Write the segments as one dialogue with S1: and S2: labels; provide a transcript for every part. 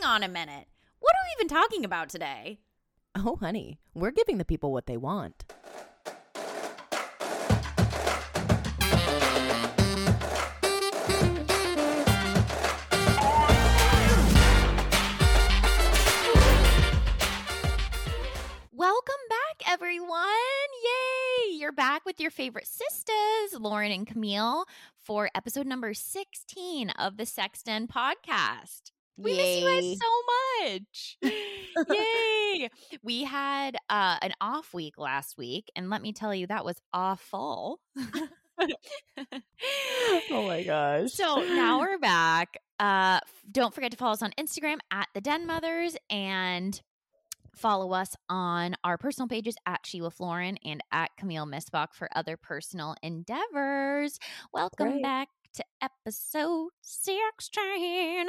S1: hang on a minute. What are we even talking about today?
S2: Oh, honey, we're giving the people what they want.
S1: Welcome back, everyone. Yay! You're back with your favorite sisters, Lauren and Camille, for episode number 16 of the Sex Den podcast. We miss you guys so much. Yay. We had uh, an off week last week, and let me tell you, that was awful.
S2: oh my gosh.
S1: So now we're back. Uh, don't forget to follow us on Instagram at the Den Mothers and follow us on our personal pages at Shewolf Lauren and at Camille Missbach for other personal endeavors. Welcome
S2: Great.
S1: back to episode 16.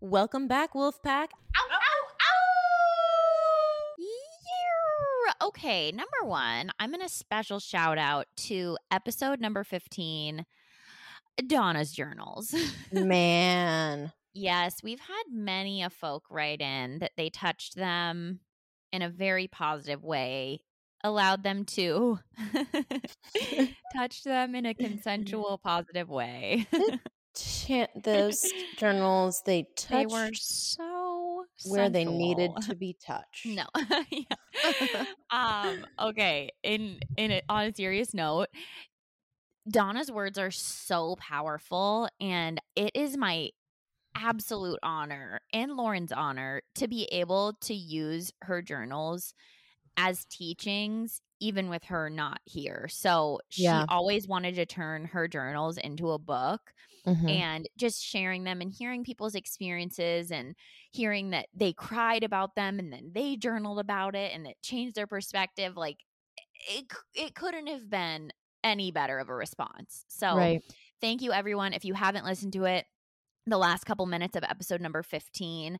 S2: Welcome back, Wolfpack.
S1: Ow, ow, ow! Yeah. Okay, number one, I'm going to special shout out to episode number 15, Donna's Journals.
S2: Man.
S1: yes, we've had many a folk write in that they touched them in a very positive way, allowed them to touch them in a consensual, positive way.
S2: Chant those journals, they
S1: they
S2: touched
S1: were so
S2: where they needed to be touched.
S1: No. Um, okay. In in on a serious note, Donna's words are so powerful and it is my absolute honor and Lauren's honor to be able to use her journals as teachings even with her not here. So she
S2: Yeah.
S1: always wanted to turn her journals into a book
S2: Mhm.
S1: and just sharing them and hearing people's experiences and hearing that they cried about them and then they journaled about it and it changed their perspective like it it couldn't have been any better of a response. So
S2: Right.
S1: thank you everyone if you haven't listened to it the last couple minutes of episode number 15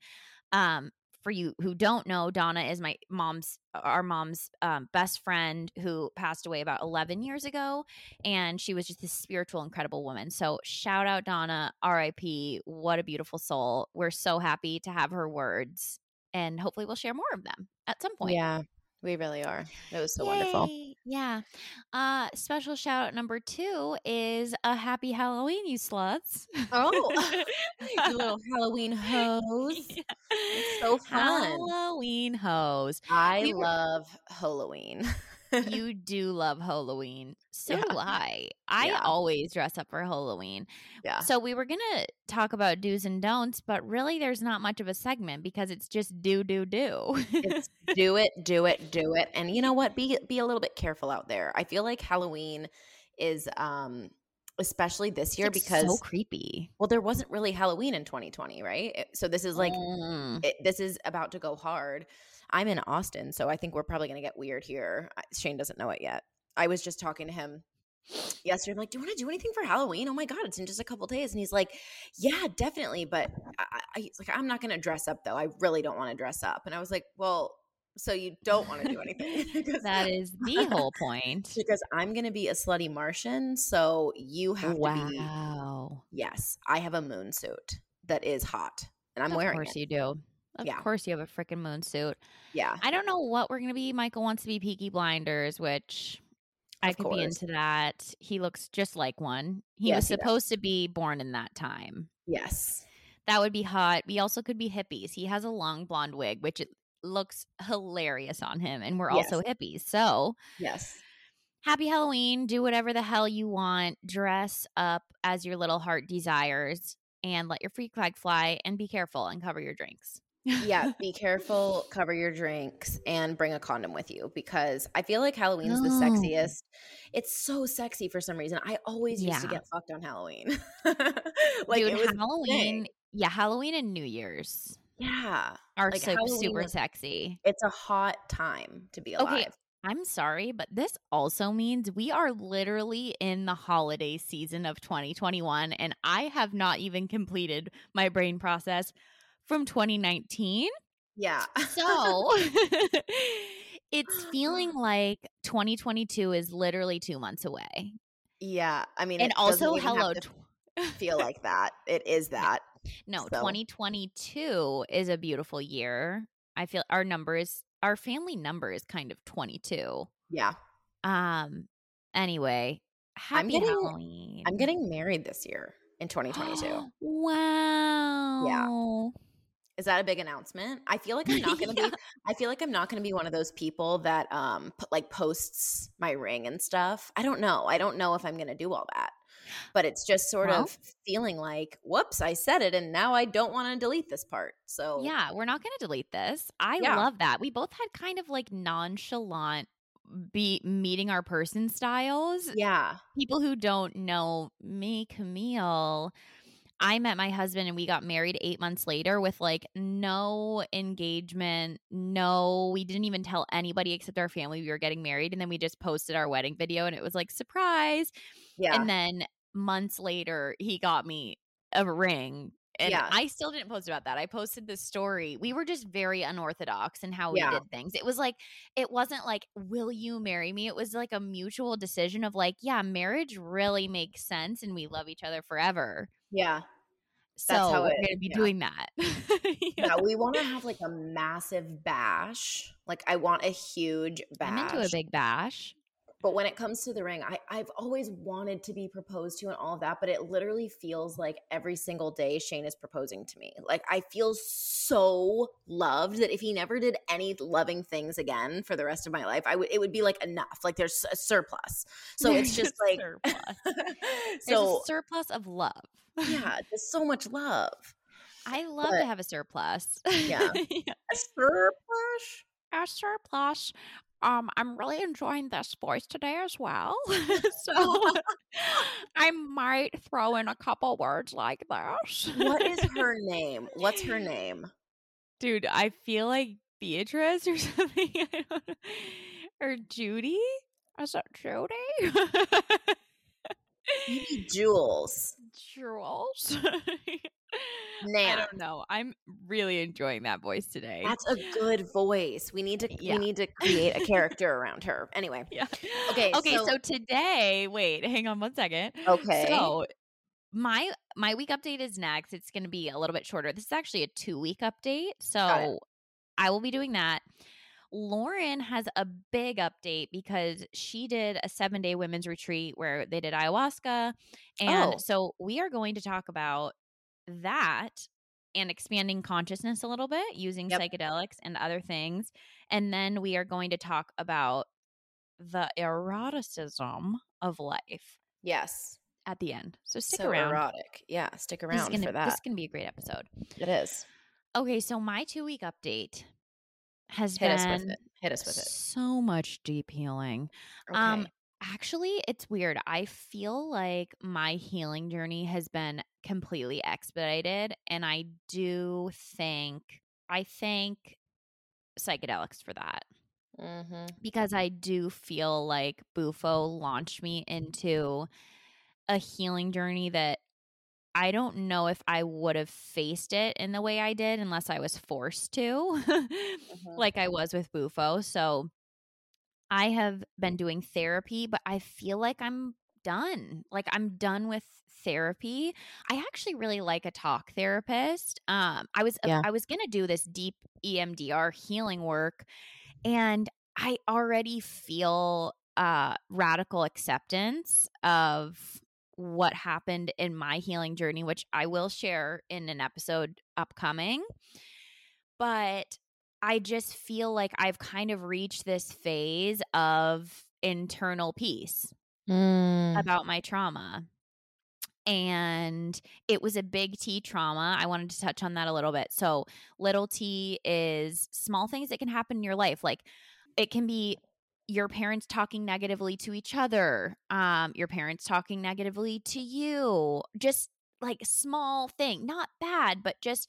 S1: um for you who don't know donna is my mom's our mom's um, best friend who passed away about 11 years ago and she was just this spiritual incredible woman so shout out donna rip what a beautiful soul we're so happy to have her words and hopefully we'll share more of them at some point
S2: Yeah, we really are. It was so wonderful.
S1: Yeah. Uh special shout out number two is a happy Halloween, you sluts.
S2: Oh, you little Halloween hose.
S1: Yeah.
S2: It's so fun.
S1: Halloween hose.
S2: I
S1: We were-
S2: love Halloween.
S1: You do love Halloween. So
S2: Yeah.
S1: do I. I
S2: Yeah.
S1: always dress up for Halloween.
S2: yeah.
S1: So we were gonna talk about do's and don'ts, but really there's not much of a segment because it's just do do do.
S2: It's do it, do it, do it. And you know what? Be be a little bit careful out there. I feel like Halloween is um especially this year
S1: It's
S2: because
S1: so creepy.
S2: well there wasn't really Halloween in 2020, right? So this is like
S1: Mm.
S2: it, this is about to go hard. I'm in Austin, so I think we're probably going to get weird here. Shane doesn't know it yet. I was just talking to him yesterday. I'm like, "Do you want to do anything for Halloween? Oh my god, it's in just a couple days." And he's like, "Yeah, definitely, but I, I, he's like, I'm not going to dress up though. I really don't want to dress up." And I was like, "Well, so you don't want to do anything?" because,
S1: that is the whole point.
S2: because I'm going to be a slutty Martian, so you have to be.
S1: Wow.
S2: Yes, I have a moon suit that is hot, and I'm
S1: of
S2: wearing Of
S1: course
S2: it.
S1: you do. Of
S2: Yeah.
S1: course you have a freaking moon suit.
S2: Yeah,
S1: I don't know what we're gonna be. Michael wants to be Peaky Blinders, which I
S2: Of
S1: could be into that. He looks just like one. He
S2: Yes,
S1: was
S2: he
S1: supposed to be born in that time.
S2: yes.
S1: That would be hot. We also could be hippies. He has a long blonde wig, which it looks hilarious on him, and we're also hippies. So
S2: Yes.
S1: happy Halloween. Do whatever the hell you want. Dress up as your little heart desires, and let your freak flag fly. And be careful and cover your drinks.
S2: Yeah, be careful, cover your drinks, and bring a condom with you because I feel like Halloween's the
S1: Oh.
S2: sexiest. It's so sexy for some reason. I always used to get fucked on Halloween. like
S1: Dude,
S2: it was
S1: Halloween. Yeah, Halloween and New Year's
S2: Yeah,
S1: are
S2: Like,
S1: so
S2: Halloween
S1: super sexy.
S2: it's a hot time to be alive.
S1: Okay, I'm sorry, but this also means we are literally in the holiday season of 2021, and I have not even completed my brain process from 2019.
S2: Yeah.
S1: So it's feeling like 2022 is literally two months away.
S2: yeah. I mean,
S1: And
S2: it
S1: also, hello. tw-
S2: feel like that. It is that.
S1: No,
S2: So-
S1: 2022 is a beautiful year. I feel our number is our family number is kind of 22.
S2: Yeah.
S1: Um anyway, happy
S2: getting-
S1: Halloween.
S2: I'm getting married this year in 2022.
S1: wow.
S2: Is that a big announcement? I feel like I'm not going to
S1: Yeah.
S2: be I feel like I'm not going to be one of those people that um p- like posts my ring and stuff. I don't know. I don't know if I'm going to do all that. But it's just sort
S1: Well-
S2: of feeling like, whoops, I said it and now I don't want to delete this part. So
S1: Yeah, we're not going to delete this. I
S2: Yeah.
S1: love that. We both had kind of like nonchalant be meeting our person styles.
S2: Yeah.
S1: People who don't know me, Camille, I met my husband and we got married 8 months later with like no engagement, no, we didn't even tell anybody except our family we were getting married and then we just posted our wedding video and it was like surprise.
S2: Yeah.
S1: And then months later, he got me a ring. And
S2: Yeah.
S1: I still didn't post about that. I posted the story. We were just very unorthodox in how
S2: Yeah.
S1: we did things. It was like, it wasn't like, will you marry me? It was like a mutual decision of like, yeah, marriage really makes sense and we love each other forever.
S2: Yeah.
S1: So
S2: That's how
S1: we're going to be
S2: yeah.
S1: doing that.
S2: Yeah, we want to have like a massive bash. Like I want a huge bash.
S1: I'm into a big bash.
S2: But when it comes to the ring, I, I've always wanted to be proposed to and all of that, but it literally feels like every single day Shane is proposing to me. Like I feel so loved that if he never did any loving things again for the rest of my life, I would it would be like enough. Like there's a surplus. So it's just like
S1: surplus.
S2: So
S1: a surplus of love.
S2: yeah, there's so much love.
S1: I love
S2: But-
S1: to have a surplus.
S2: Yeah. A surplus?
S1: a surplus. Um, I'm really enjoying this voice today as well. so I might throw in a couple words like this.
S2: What is her name? What's her name?
S1: Dude, I feel like Beatrice or something. I don't know. Or Judy? Is it Judy?
S2: Maybe Jules.
S1: I
S2: Nan.
S1: don't know. I'm really enjoying that voice today.
S2: That's a good voice. We need to
S1: Yeah.
S2: we need to create a character around her. Anyway.
S1: yeah.
S2: Okay,
S1: Okay.
S2: so-
S1: So, today, wait, hang on one second.
S2: Okay.
S1: So my my week update is next. It's going to be a little bit shorter. This is actually a two week update, so I will be doing that. Lauren has a big update because she did a seven day women's retreat where they did ayahuasca, and
S2: Oh.
S1: so we are going to talk about that and expanding consciousness a little bit using
S2: Yep.
S1: psychedelics and other things, and then we are going to talk about the eroticism of life
S2: yes.
S1: at the end. So stick
S2: so
S1: around.
S2: erotic. Yeah, stick around
S1: gonna,
S2: for
S1: This is going to be a great episode.
S2: it is.
S1: Okay, so my two week update has
S2: Hit us
S1: been
S2: with it. Hit us with it.
S1: so much deep healing.
S2: Okay.
S1: Um, actually, it's weird. I feel like my healing journey has been completely expedited, and I do think I thank psychedelics for that
S2: mm-hmm.
S1: because I do feel like Bufo launched me into a healing journey that I don't know if I would have faced it in the way I did unless I was forced to, like I was with Bufo. So I have been doing therapy, but I feel like I'm done. Like I'm done with therapy. I actually really like a talk therapist. Um I was
S2: Yeah.
S1: I was going to do this deep EMDR healing work and I already feel uh radical acceptance of what happened in my healing journey which I will share in an episode upcoming. But I just feel like I've kind of reached this phase of internal peace
S2: Mm.
S1: about my trauma. And it was a big T trauma. I wanted to touch on that a little bit. So, little t is small things that can happen in your life. Like it can be your parents talking negatively to each other, um, your parents talking negatively to you, just like small thing, not bad, but just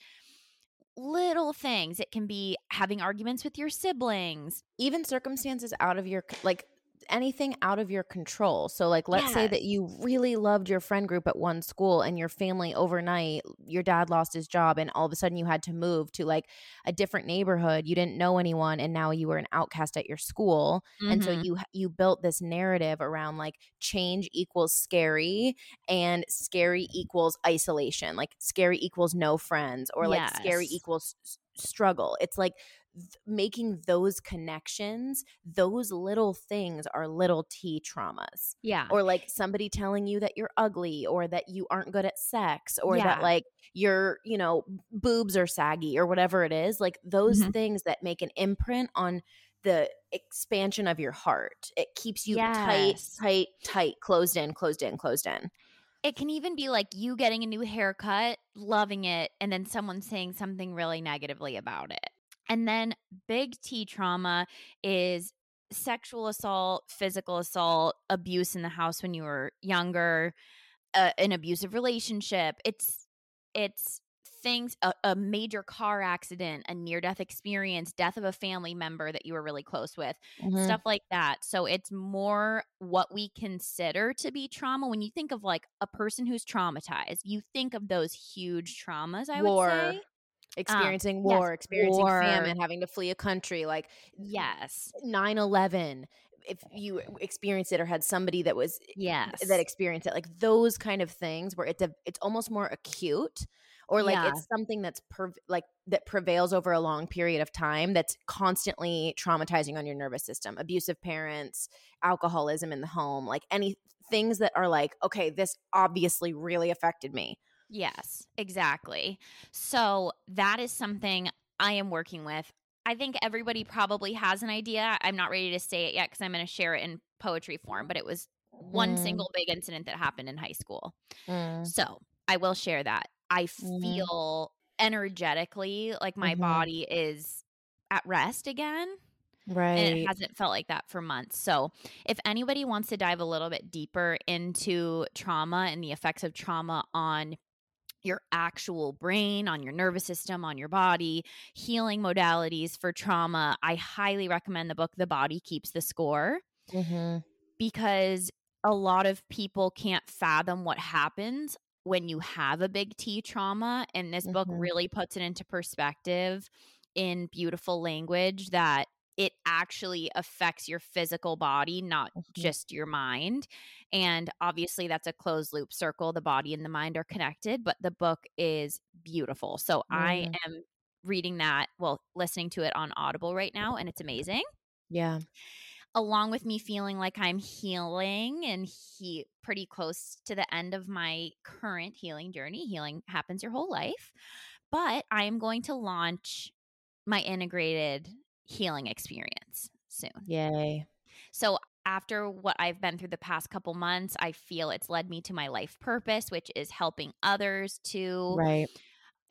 S1: little things. It can be having arguments with your siblings.
S2: Even circumstances out of your like anything out of your control. So, like, let's say that you really loved your friend group at one school and your family overnight, your dad lost his job, and all of a sudden you had to move to like a different neighborhood. You didn't know anyone, and now you were an outcast at your school. And so
S1: Mhm.
S2: you you built this narrative around like change equals scary and scary equals isolation. Like scary equals no friends or like scary equals struggle. It's like th- making those connections, those little things are little T traumas.
S1: Yeah.
S2: Or like somebody telling you that you're ugly or that you aren't good at sex or that
S1: Yeah.
S2: like your, you know, boobs are saggy or whatever it is. Like those
S1: Mhm.
S2: things that make an imprint on the expansion of your heart. It keeps you tight, tight, tight, closed in, closed in, closed in.
S1: It can even be like you getting a new haircut, loving it, and then someone saying something really negatively about it. And then big T trauma is sexual assault, physical assault, abuse in the house when you were younger, uh, an abusive relationship. It's it's things a, a major car accident, a near death experience, death of a family member that you were really close with
S2: Mhm.
S1: stuff like that. So it's more what we consider to be trauma. When you think of like a person who's traumatized, you think of those huge traumas, I
S2: war,
S1: would say.
S2: Um, experiencing
S1: yes,
S2: war, experiencing
S1: war.
S2: famine, having to flee a country, like
S1: Yes.
S2: 9 11. If you experienced it or had somebody that was eh,
S1: Yes.
S2: that experienced it, like those kind of things where it's a, it's almost more acute or like
S1: Yeah.
S2: it's something that's per, like that prevails over a long period of time that's constantly traumatizing on your nervous system abusive parents alcoholism in the home like any things that are like okay this obviously really affected me
S1: Yes, exactly. So that is something I am working with. I think everybody probably has an idea. I'm not ready to say it yet because I'm going to share it in poetry form, but it was one
S2: Mm.
S1: single big incident that happened in high school.
S2: Mm.
S1: So I will share that. I
S2: Mhm.
S1: feel energetically like my
S2: Mhm.
S1: body is at rest again.
S2: right
S1: And it hasn't felt like that for months. So, if anybody wants to dive a little bit deeper into trauma and the effects of trauma on your actual brain, on your nervous system, on your body, healing modalities for trauma, I highly recommend the book The Body Keeps the Score
S2: Mhm.
S1: because a lot of people can't fathom what happens when you have a big T trauma. And this book
S2: Mhm.
S1: really puts it into perspective in beautiful language that it actually affects your physical body, not
S2: Mhm.
S1: just your mind. And obviously, that's a closed loop circle. The body and the mind are connected, but the book is beautiful. So I
S2: Mm.
S1: am reading that, well, listening to it on Audible right now, and it's amazing
S2: yeah
S1: along with me feeling like I'm healing and he pretty close to the end of my current healing journey. Healing happens your whole life. But I am going to launch my integrated healing experience soon.
S2: yay
S1: So after what I've been through the past couple months, I feel it's led me to my life purpose, which is helping others to
S2: right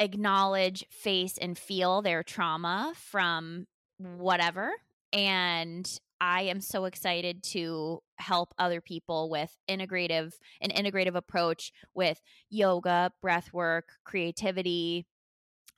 S1: acknowledge, face, and feel their trauma from whatever. And I am so excited to help other people with integrative an integrative approach with yoga, breath work, creativity,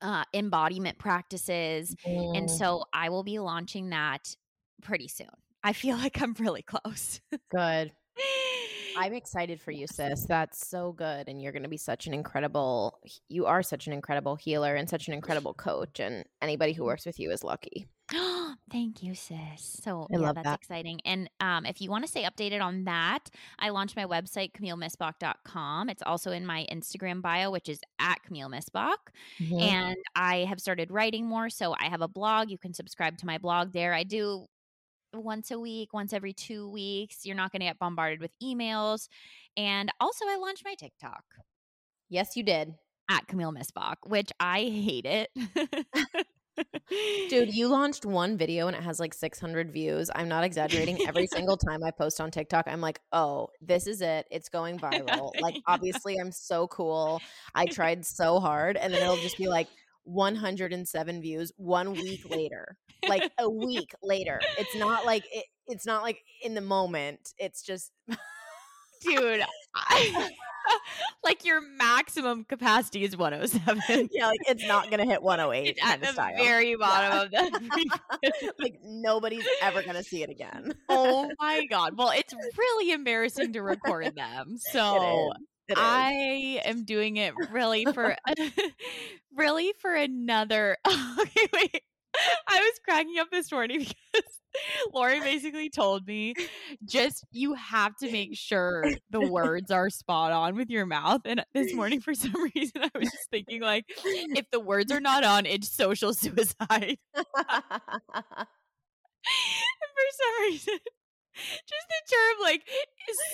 S1: uh, embodiment practices. And
S2: Mm.
S1: so I will be launching that pretty soon. I feel like I'm really close.
S2: good I'm excited for you, sis. That's so good. And you're going to be such an incredible, you are such an incredible healer and such an incredible coach. And anybody who works with you is lucky.
S1: Thank you, sis. So
S2: I
S1: yeah, that's
S2: that.
S1: exciting. And um, if you want to stay updated on that, I launched my website, CamilleMissbach.com. It's also in my Instagram bio, which is at Camille Missbach.
S2: Mhm.
S1: And I have started writing more. So I have a blog. You can subscribe to my blog there. I do once a week, once every two weeks. You're not going to get bombarded with emails. And also, I launched my TikTok
S2: yes, you did.
S1: at Camille Missbach, which I hate it.
S2: Dude, you launched one video and it has like 600 views. I'm not exaggerating. Every single time I post on TikTok, I'm like, oh, this is it. It's going viral. Like, obviously, I'm so cool. I tried so hard. And then it'll just be like 107 views one week later. Like a week later. It's not like it, it's not like in the moment. It's just
S1: dude. I, like your maximum capacity is 107.
S2: Yeah, like it's not gonna hit 108
S1: It's at the
S2: style.
S1: very bottom of the.
S2: like nobody's ever gonna see it again.
S1: oh my god! Well, it's really embarrassing to record them. So
S2: It is.
S1: I am doing it really for really for another. Okay, wait. I was cracking up this morning because Lori basically told me just you have to make sure the words are spot on with your mouth. And this morning, for some reason, I was just thinking like, if the words are not on, it's social suicide. for some reason. Just the term like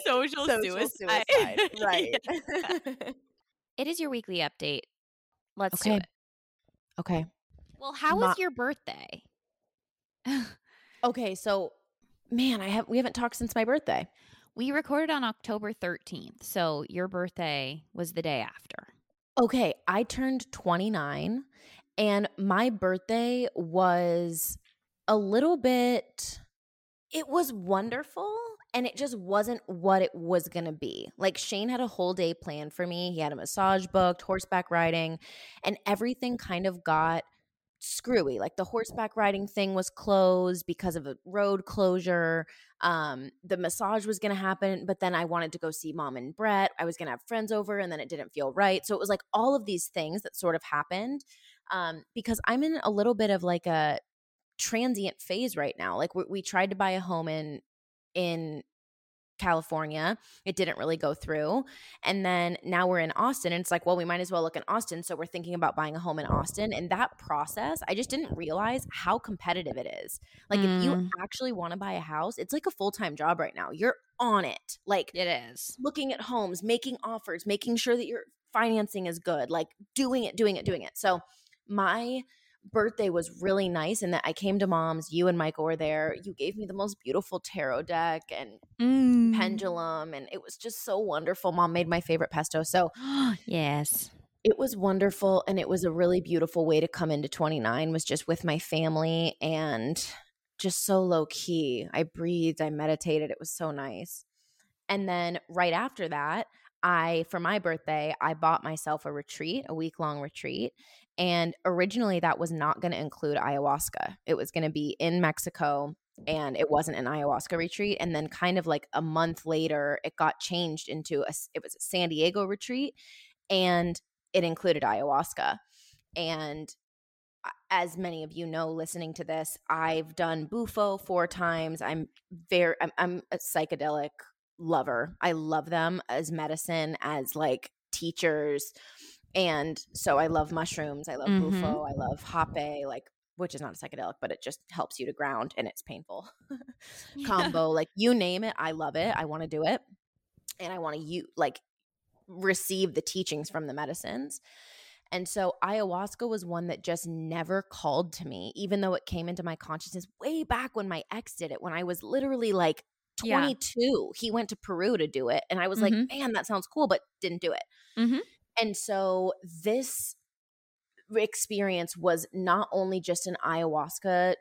S1: social,
S2: Social
S1: suicide.
S2: suicide, right?
S1: Yeah. It is your weekly update. Let's do
S2: Okay.
S1: it.
S2: okay.
S1: Well, how was your birthday?
S2: Okay, so man, I have we haven't talked since my birthday.
S1: we recorded on October 13th, so your birthday was the day after.
S2: Okay, I turned 29 and my birthday was a little bit it was wonderful and it just wasn't what it was going to be. Like Shane had a whole day planned for me. He had a massage booked, horseback riding, and everything kind of got screwy. Like the horseback riding thing was closed because of a road closure. Um, the massage was going to happen, but then I wanted to go see mom and Brett. I was going to have friends over, and then it didn't feel right. So it was like all of these things that sort of happened um, because I'm in a little bit of like a transient phase right now. Like we, we tried to buy a home in in California. It didn't really go through. And then now we're in Austin and it's like, well, we might as well look in Austin. So we're thinking about buying a home in Austin. And that process, I just didn't realize how competitive it is. Like if you
S1: Mm.
S2: actually want to buy a house, it's like a full-time job right now. You're on it. Like
S1: It is.
S2: looking at homes, making offers, making sure that your financing is good, like doing it, doing it, doing it. So my birthday was really nice and that I came to mom's, you and Michael were there. You gave me the most beautiful tarot deck and
S1: Mm.
S2: pendulum and it was just so wonderful. Mom made my favorite pesto. So
S1: yes.
S2: it was wonderful and it was a really beautiful way to come into 29 was just with my family and just so low key. I breathed, I meditated. It was so nice. And then right after that, I for my birthday, I bought myself a retreat, a week-long retreat. And originally that was not going to include ayahuasca. It was going to be in Mexico and it wasn't an ayahuasca retreat and then kind of like a month later it got changed into a it was a San Diego retreat and it included ayahuasca. And as many of you know listening to this, I've done Bufo four times. I'm very I'm, I'm a psychedelic lover. I love them as medicine, as like teachers. And so I love mushrooms. I love
S1: Mhm.
S2: Bufo. I love Hape, like which is not a psychedelic, but it just helps you to ground and it's painful. Kambo, like you name it, I love it. I want to do it. And I want to you like receive the teachings from the medicines. And so ayahuasca was one that just never called to me, even though it came into my consciousness way back when my ex did it, when I was literally like
S1: Yeah.
S2: 22. He went to Peru to do it. And I was like,
S1: Mhm.
S2: man, that sounds cool, but didn't do it.
S1: Mhm.
S2: And so this experience was not only just an ayahuasca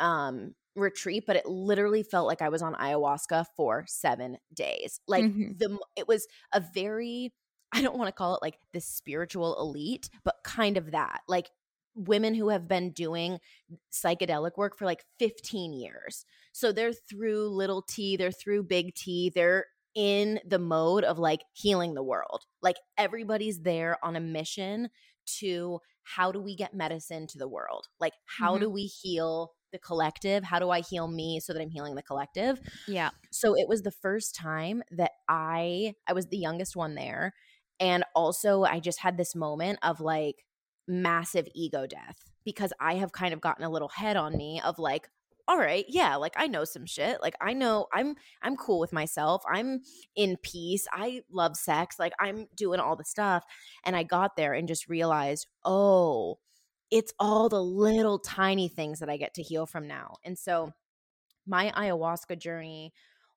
S2: um retreat but it literally felt like i was on ayahuasca for 7 days. Like
S1: Mhm.
S2: the it was a very i don't want to call it like the spiritual elite but kind of that. Like women who have been doing psychedelic work for like 15 years. So they're through little t they're through big t they're in the mode of like healing the world like everybody's there on a mission to how do we get medicine to the world like how
S1: Mhm.
S2: do we heal the collective how do i heal me so that i'm healing the collective
S1: Yeah.
S2: so it was the first time that i i was the youngest one there and also i just had this moment of like massive ego death because i have kind of gotten a little head on me of like all right yeah like i know some shit like i know i'm i'm cool with myself i'm in peace i love sex like i'm doing all the stuff and i got there and just realized oh it's all the little tiny things that i get to heal from now and so my ayahuasca journey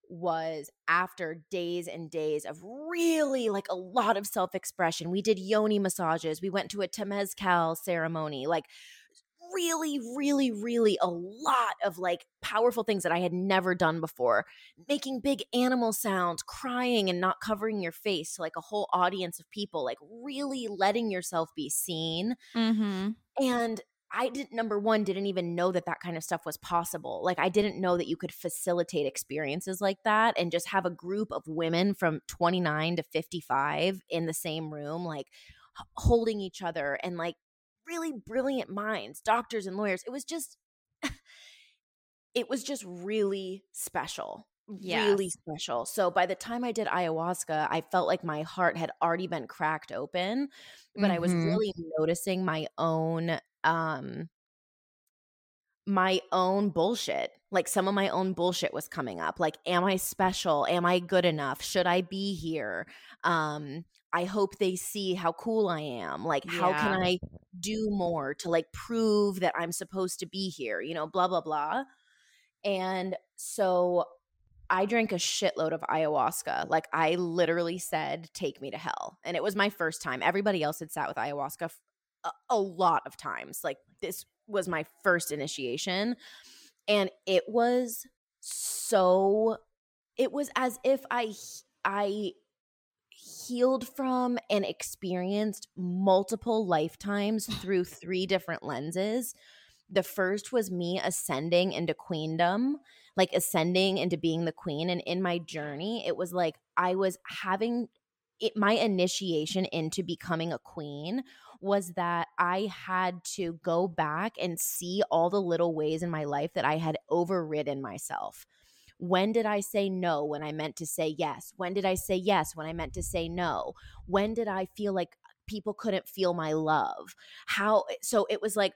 S2: was after days and days of really like a lot of self expression. We did yoni massages. We went to a temazcal ceremony, like really, really, really a lot of like powerful things that I had never done before. Making big animal sounds, crying and not covering your face to like a whole audience of people, like really letting yourself be seen.
S1: Mm-hmm.
S2: And I didn't, number one, didn't even know that that kind of stuff was possible. Like, I didn't know that you could facilitate experiences like that and just have a group of women from 29 to 55 in the same room, like holding each other and like really brilliant minds, doctors and lawyers. It was just, it was just really special.
S1: Yes.
S2: Really special. So by the time I did ayahuasca, I felt like my heart had already been cracked open, but I was
S1: Mhm.
S2: really noticing my own um my own bullshit. Like some of my own bullshit was coming up. Like am I special? Am I good enough? Should I be here? Um I hope they see how cool I am. Like how can I do more to like prove that I'm supposed to be here? You know, blah blah blah. And so I drank a shitload of ayahuasca. Like I literally said, "Take me to hell," and it was my first time. Everybody else had sat with ayahuasca a lot of times. Like this was my first initiation, and it was so. It was as if I I healed from and experienced multiple lifetimes through three different lenses. The first was me ascending into queendom like ascending into being the queen and in my journey it was like i was having it my initiation into becoming a queen was that i had to go back and see all the little ways in my life that i had overridden myself when did i say no when i meant to say yes? When did i say yes when i meant to say no? When did i feel like people couldn't feel my love? How eh, so it was like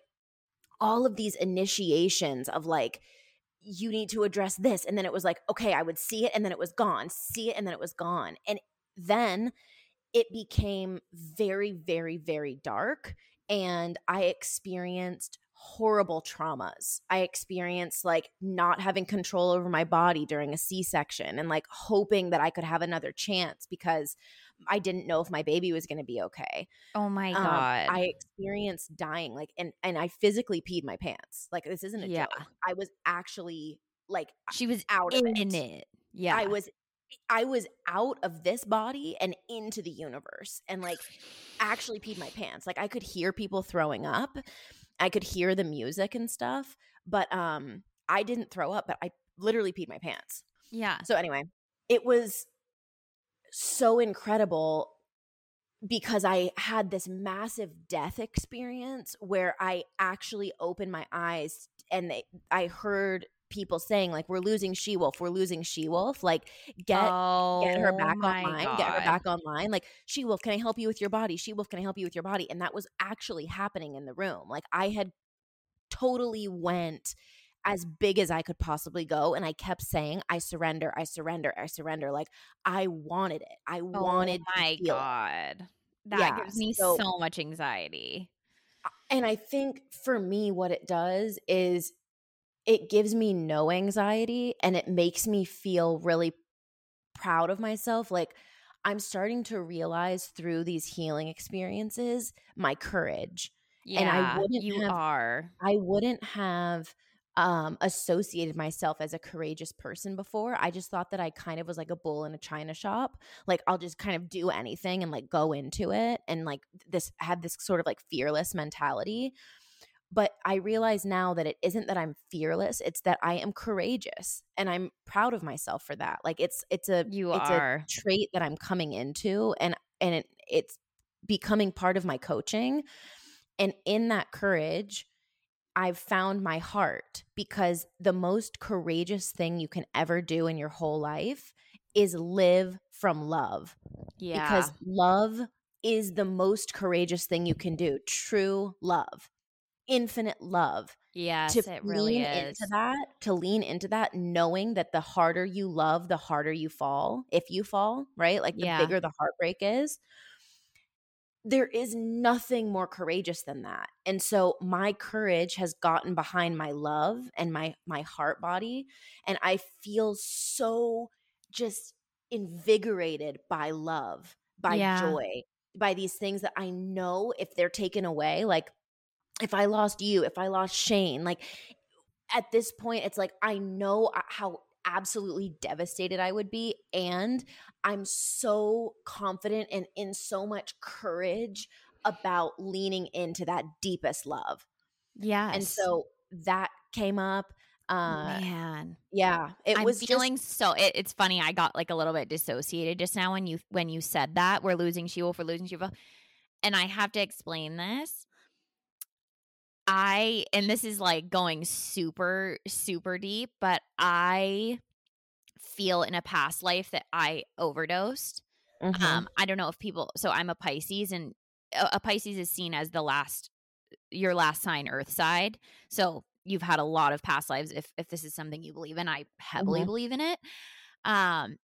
S2: all of these initiations of like you need to address this and then it was like okay i would see it and then it was gone see it and then it was gone and then it became very very very dark and i experienced horrible traumas i experienced like not having control over my body during a c-section and like hoping that i could have another chance because i didn't know if my baby was going to be okay
S1: Oh my
S2: um,
S1: god.
S2: I experienced dying, like, and and I physically peed my pants. Like, this isn't a
S1: Yeah.
S2: joke. I was actually like
S1: she was
S2: out of
S1: in
S2: it.
S1: it. Yeah.
S2: I was, I was out of this body and into the universe, and like actually peed my pants. Like, I could hear people throwing up. I could hear the music and stuff, but um, I didn't throw up, but I literally peed my pants.
S1: yeah.
S2: So anyway, it was so incredible because I had this massive death experience where I actually opened my eyes and they, I heard people saying like we're losing She Wolf, we're losing She Wolf, like get
S1: oh,
S2: get her oh back
S1: my
S2: online,
S1: God.
S2: get her back online. Like, She Wolf, can I help you with your body? She Wolf, can I help you with your body? And that was actually happening in the room. Like, I had totally went as big as I could possibly go. And I kept saying, I surrender, I surrender, I surrender. Like, I wanted it. I
S1: Oh
S2: wanted
S1: my
S2: to feel it.
S1: god. That
S2: Yeah,
S1: gives me
S2: so-
S1: so much anxiety.
S2: And I think for me, what it does is it gives me no anxiety and it makes me feel really proud of myself. Like I'm starting to realize through these healing experiences my courage.
S1: Yeah,
S2: And I wouldn't
S1: you
S2: have-
S1: are.
S2: I wouldn't have um associated myself as a courageous person before. I just thought that I kind of was like a bull in a china shop. Like I'll just kind of do anything and like go into it and like this have this sort of like fearless mentality. But I realize now that it isn't that I'm fearless, it's that I am courageous and I'm proud of myself for that. Like it's it's a
S1: You
S2: it's
S1: are.
S2: a trait that I'm coming into and and it, it's becoming part of my coaching. And in that courage, I've found my heart because the most courageous thing you can ever do in your whole life is live from love.
S1: Yeah.
S2: Because love is the most courageous thing you can do. True love, infinite love.
S1: yes,
S2: to
S1: it really
S2: lean
S1: is.
S2: into that, to lean into that, knowing that the harder you love, the harder you fall. If you fall, right? Like the
S1: Yeah.
S2: bigger the heartbreak is there is nothing more courageous than that and so my courage has gotten behind my love and my my heart body and i feel so just invigorated by love by
S1: Yeah.
S2: joy by these things that i know if they're taken away like if I lost you, if I lost Shane, like at this point, it's like I know uh, how absolutely devastated I would be. And I'm so confident and in so much courage about leaning into that deepest love.
S1: Yeah.
S2: And so that came up. Uh,
S1: Man,
S2: yeah, it
S1: I'm
S2: was
S1: feeling
S2: just,
S1: so. It, it's funny. I got like a little bit dissociated just now when you when you said that we're losing She Wolf, we're losing She Wolf, and I have to explain this. I and this is like going super super deep, but I feel in a past life that I overdosed.
S2: Mhm.
S1: Um, I don't know if people. So I'm a Pisces, and a, a Pisces is seen as the last, your last sign, Earth side. So you've had a lot of past lives. If if this is something you believe in, I heavily
S2: Mhm.
S1: believe in it. Um,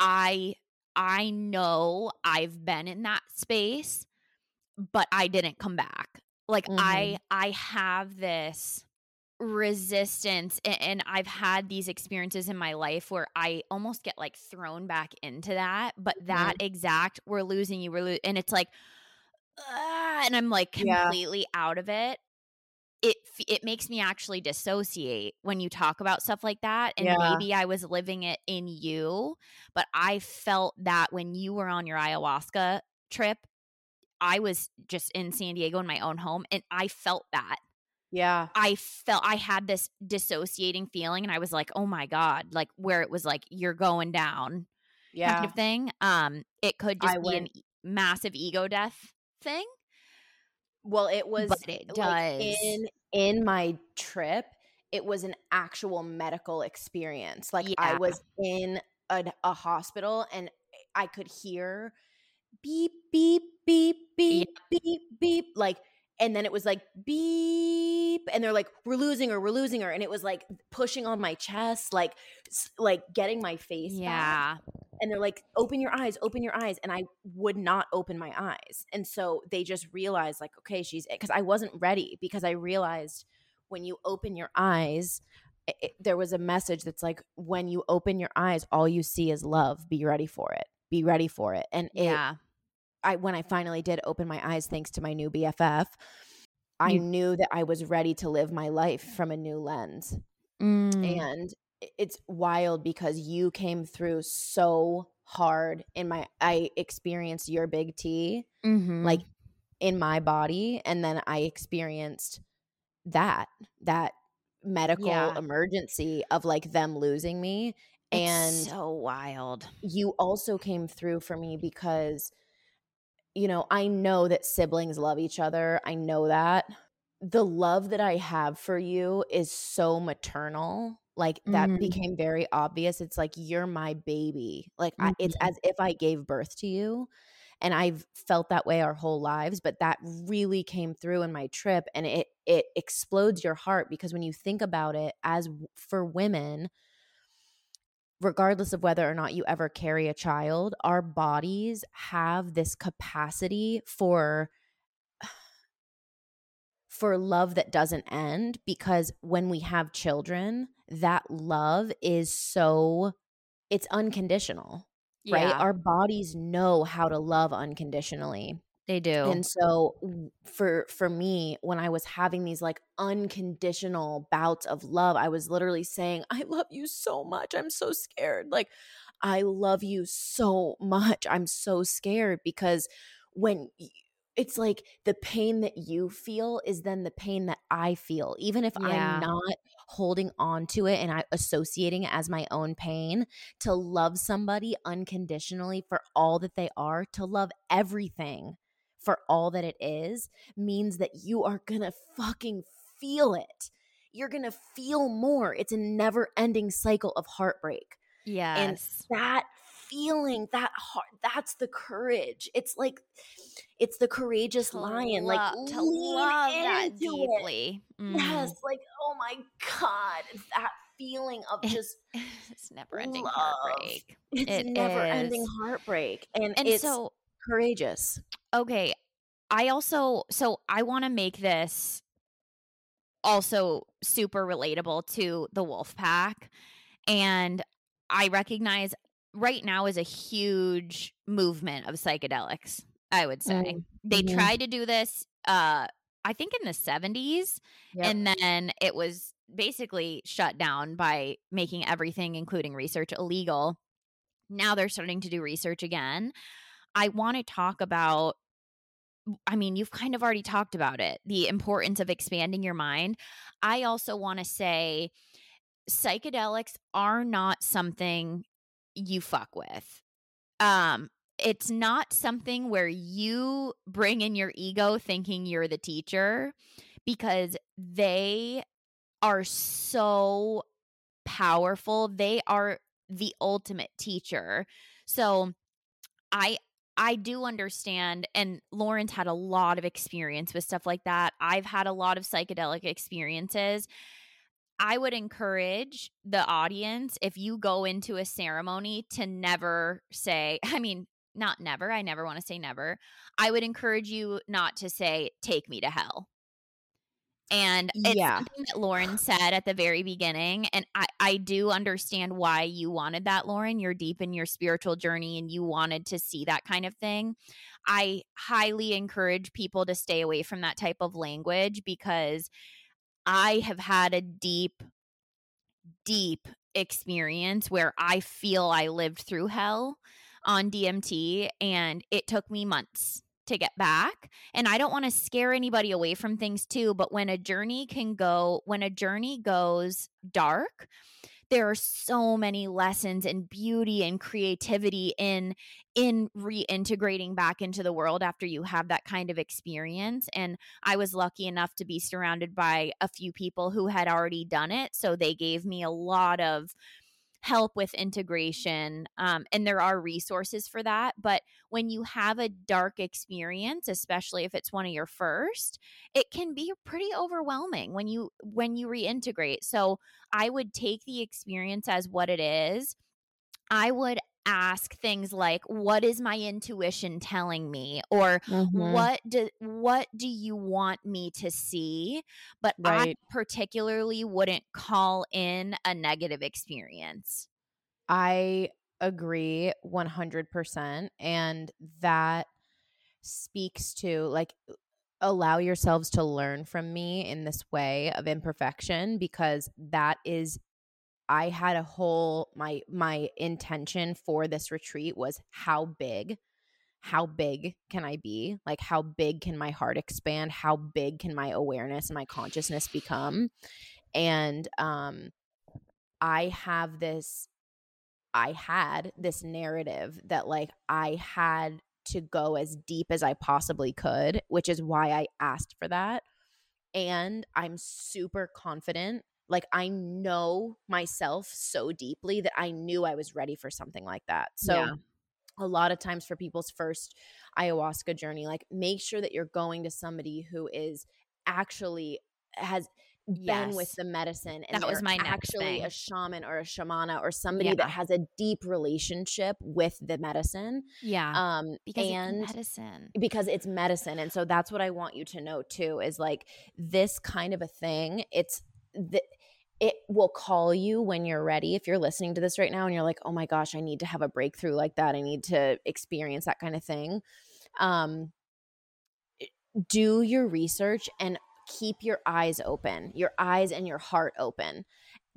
S1: I I know I've been in that space, but I didn't come back. Like I I have this resistance and I've had these experiences in my life where I almost get like thrown back into that but that exact we're losing you we're lo-, and it's like ah, and I'm like
S2: Yeah.
S1: completely out of it it it makes me actually dissociate when you talk about stuff like that and
S2: Yeah.
S1: maybe I was living it in you but I felt that when you were on your ayahuasca trip I was just in San Diego in my own home and I felt that
S2: yeah,
S1: I felt I had this dissociating feeling and I was like, "Oh my god," like where it was like you're going down
S2: yeah.
S1: kind of thing. Um it could just
S2: I
S1: be
S2: went-
S1: e- massive ego death thing,
S2: Well, it was
S1: but it does.
S2: like in in my trip it was an actual medical experience like i was in a, a hospital and i could hear beep beep beep beep beep beep like and then it was like beep and they're like we're losing her we're losing her and it was like pushing on my chest like like getting my face back
S1: yeah.
S2: and they're like open your eyes open your eyes and i would not open my eyes and so they just realized like okay she's because i wasn't ready because i realized when you open your eyes it, it- there was a message that's like when you open your eyes all you see is love be ready for it be ready for it and it,
S1: Yeah.
S2: I when I finally did open my eyes thanks to my new BFF, I
S1: You-
S2: knew that I was ready to live my life from a new lens.
S1: Mm.
S2: And it's wild because you came through so hard in my I experienced your big T
S1: Mhm.
S2: like in my body and then I experienced that that medical
S1: Yeah.
S2: emergency of like them losing me
S1: It's
S2: and
S1: so wild.
S2: you also came through for me because you know i know that siblings love each other i know that the love that i have for you is so maternal like that
S1: Mhm.
S2: became very obvious it's like you're my baby like I, it's as if i gave birth to you and i've felt that way our whole lives but that really came through in my trip and it it explodes your heart because when you think about it as for women regardless of whether or not you ever carry a child, our bodies have this capacity for for love that doesn't end because when we have children, that love is so it's unconditional, right? Our bodies know how to love unconditionally.
S1: They do.
S2: And so for for me when I was having these like unconditional bouts of love, I was literally saying, "I love you so much. I'm so scared." Like I love you so much. I'm so scared because when it's like the pain that you feel is then the pain that I feel. Even if
S1: Yeah.
S2: I'm not holding on to it and I associating it as my own pain, to love somebody unconditionally for all that they are, to love everything for all that it is, means that you are gonna fucking feel it. You're gonna feel more. It's a never ending cycle of heartbreak.
S1: yes.
S2: That feeling, that heart, that's the courage. It's like, it's the courageous
S1: To
S2: lion. Like,
S1: love- to
S2: lean
S1: love that deeply. Mm.
S2: Yes, like oh my god, that feeling of just
S1: it's never ending
S2: love.
S1: heartbreak.
S2: it's
S1: It
S2: never ending heartbreak, and,
S1: And
S2: it's
S1: so
S2: courageous.
S1: Okay i also so i want to make this also super relatable to the wolf pack and i recognize right now is a huge movement of psychedelics i would say
S2: Mm,
S1: they
S2: mhm.
S1: tried to do this uh I think in the 70s
S2: Yep.
S1: and then it was basically shut down by making everything including research illegal. Now they're starting to do research again. I want to talk about I mean, you've kind of already talked about it, the importance of expanding your mind. I also want to say psychedelics are not something you fuck with. Um it's not something where you bring in your ego thinking you're the teacher because they are so powerful. They are the ultimate teacher. So I I do understand and Lauren's had a lot of experience with stuff like that. I've had a lot of psychedelic experiences. I would encourage the audience if you go into a ceremony to never say, I mean, not never, I never want to say never. I would encourage you not to say take me to hell. And it's
S2: Yeah.
S1: something that Lauren said at the very beginning. And I, I do understand why you wanted that, Lauren. You're deep in your spiritual journey and you wanted to see that kind of thing. I highly encourage people to stay away from that type of language because I have had a deep, deep experience where I feel I lived through hell on DMT and it took me months to get back. And I don't want to scare anybody away from things too, but when a journey can go, when a journey goes dark, there are so many lessons and beauty and creativity in in reintegrating back into the world after you have that kind of experience and I was lucky enough to be surrounded by a few people who had already done it so they gave me a lot of help with integration um, and there are resources for that but when you have a dark experience especially if it's one of your first it can be pretty overwhelming when you when you reintegrate. So i would take the experience as what it is. I would ask things like what is my intuition telling me or
S2: Mhm.
S1: what do what do you want me to see but
S2: Right.
S1: i particularly wouldn't call in a negative experience
S2: I agree 100%. And that speaks to like, allow yourselves to learn from me in this way of imperfection because that is I had a whole my my intention for this retreat was how big how big can I be? Like how big can my heart expand? How big can my awareness and my consciousness become? And um I have this I had this narrative that like I had to go as deep as I possibly could, which is why I asked for that. And I'm super confident. Like I know myself so deeply that I knew I was ready for something like that. So
S1: Yeah.
S2: a lot of times for people's first ayahuasca journey, like make sure that you're going to somebody who is actually has been with the medicine and
S1: That was my next
S2: actually a shaman or a shamana or somebody
S1: Yeah.
S2: that has a deep relationship with the medicine
S1: yeah
S2: um
S1: because
S2: and
S1: it's medicine
S2: because it's medicine and so that's what i want you to know too is like this kind of a thing it's the it will call you when you're ready if you're listening to this right now and you're like oh my gosh i need to have a breakthrough like that. I need to experience that kind of thing. Um do your research and keep your eyes open your eyes and your heart open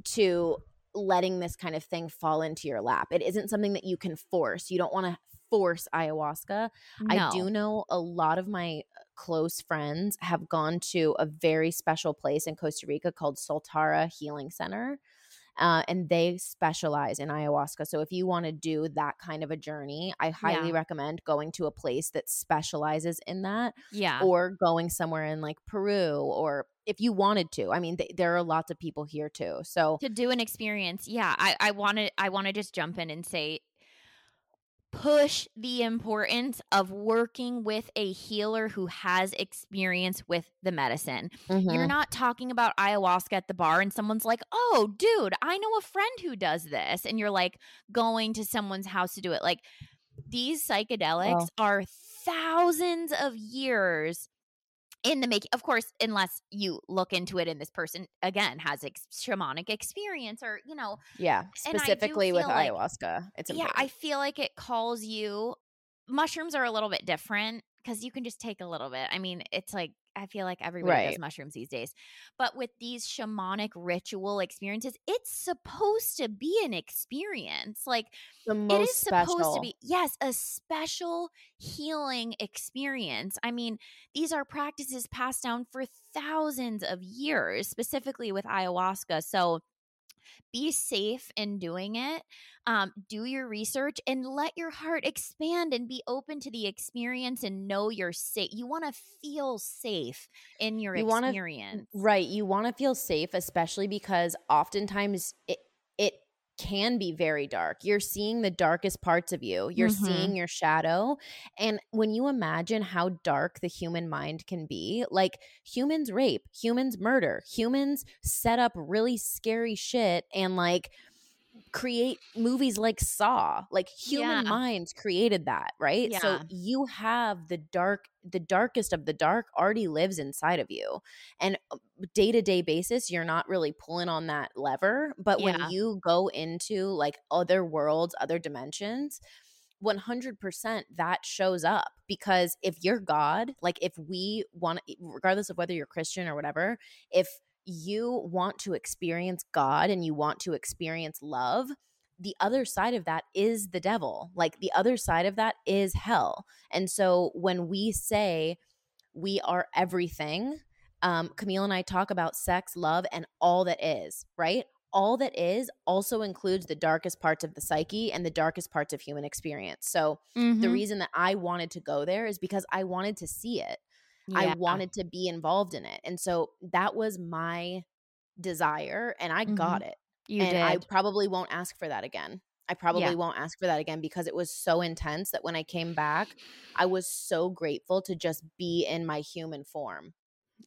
S2: to letting this kind of thing fall into your lap. It isn't something that you can force. You don't want to force ayahuasca. I do know a lot of my close friends have gone to a very special place in Costa Rica called Soltara Healing Center. Uh, and they specialize in ayahuasca. So if you want to do that kind of a journey, I highly
S1: Yeah.
S2: recommend going to a place that specializes in that
S1: yeah
S2: or going somewhere in like Peru or if you wanted to. I mean, th- there are lots of people here too. So
S1: to do an experience yeah i i want to i want to just jump in and say push the importance of working with a healer who has experience with the medicine You're
S2: mhm,
S1: not talking about ayahuasca at the bar and someone's like, oh, dude, I know a friend who does this. And you're like going to someone's house to do it. Like these psychedelics
S2: Oh.
S1: are thousands of years in the making. Of course, unless you look into it and this person, again, has ex- shamanic experience or, you know,
S2: yeah,
S1: And I do
S2: specifically with
S1: like-
S2: ayahuasca, it's
S1: yeah. I feel like it calls you. Mushrooms are a little bit different because you can just take a little bit. I mean, it's like I feel like everybody
S2: Right.
S1: does mushrooms these days. But with these shamanic ritual experiences, it's supposed to be an experience. Like
S2: The
S1: it
S2: most
S1: is supposed
S2: special.
S1: to be, yes, a special healing experience. I mean, these are practices passed down for thousands of years, specifically with ayahuasca. So be safe in doing it. Um, do your research and let your heart expand and be open to the experience and know you're safe. You want to feel safe in your
S2: You wanna-
S1: experience.
S2: Right. You want to feel safe, especially because oftentimes it it can be very dark. You're seeing the darkest parts of you. You're
S1: Mhm.
S2: seeing your shadow. And when you imagine how dark the human mind can be, like humans rape, humans murder, humans set up really scary shit and like create movies like Saw. Like human
S1: Yeah.
S2: minds created that, right? So you have the dark the darkest of the dark already lives inside of you. And day to day basis, you're not really pulling on that lever. But
S1: Yeah.
S2: when you go into like other worlds, other dimensions, 100% that shows up because if you're God, like if we want, regardless of whether you're Christian or whatever, if you want to experience God and you want to experience love, the other side of that is the devil. Like the other side of that is hell. And so when we say we are everything, um, Camille and I talk about sex, love, and all that is, right? All that is also includes the darkest parts of the psyche and the darkest parts of human experience. So the
S1: Mhm.
S2: reason that I wanted to go there is because I wanted to see it. I wanted to be involved in it. And so that was my desire and I mm-hmm. got it.
S1: you
S2: and
S1: did.
S2: I probably won't ask for that again. I probably
S1: Yeah.
S2: won't ask for that again because it was so intense that when I came back, I was so grateful to just be in my human form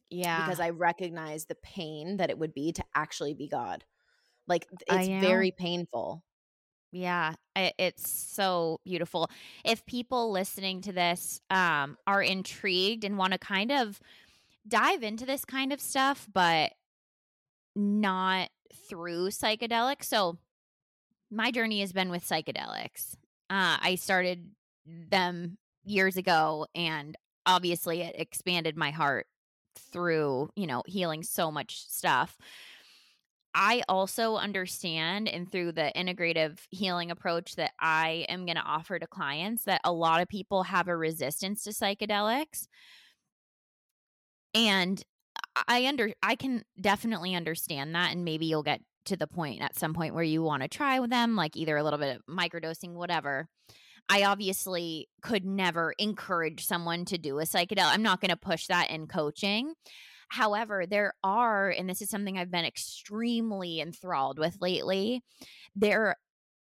S1: yeah.
S2: because I recognized the pain that it would be to actually be God. Like it's very painful.
S1: Yeah, it's so beautiful. If people listening to this um, are intrigued and want to kind of dive into this kind of stuff, but not through psychedelics. So, my journey has been with psychedelics. Uh, I started them years ago, and obviously, it expanded my heart through, you know, healing so much stuff. I also understand, and through the integrative healing approach that I am going to offer to clients, that a lot of people have a resistance to psychedelics. And I under I can definitely understand that, and maybe you'll get to the point at some point where you want to try with them, like either a little bit of microdosing, whatever. I obviously could never encourage someone to do a psychedelic. I'm not going to push that in coaching. However, there are, and this is something I've been extremely enthralled with lately, there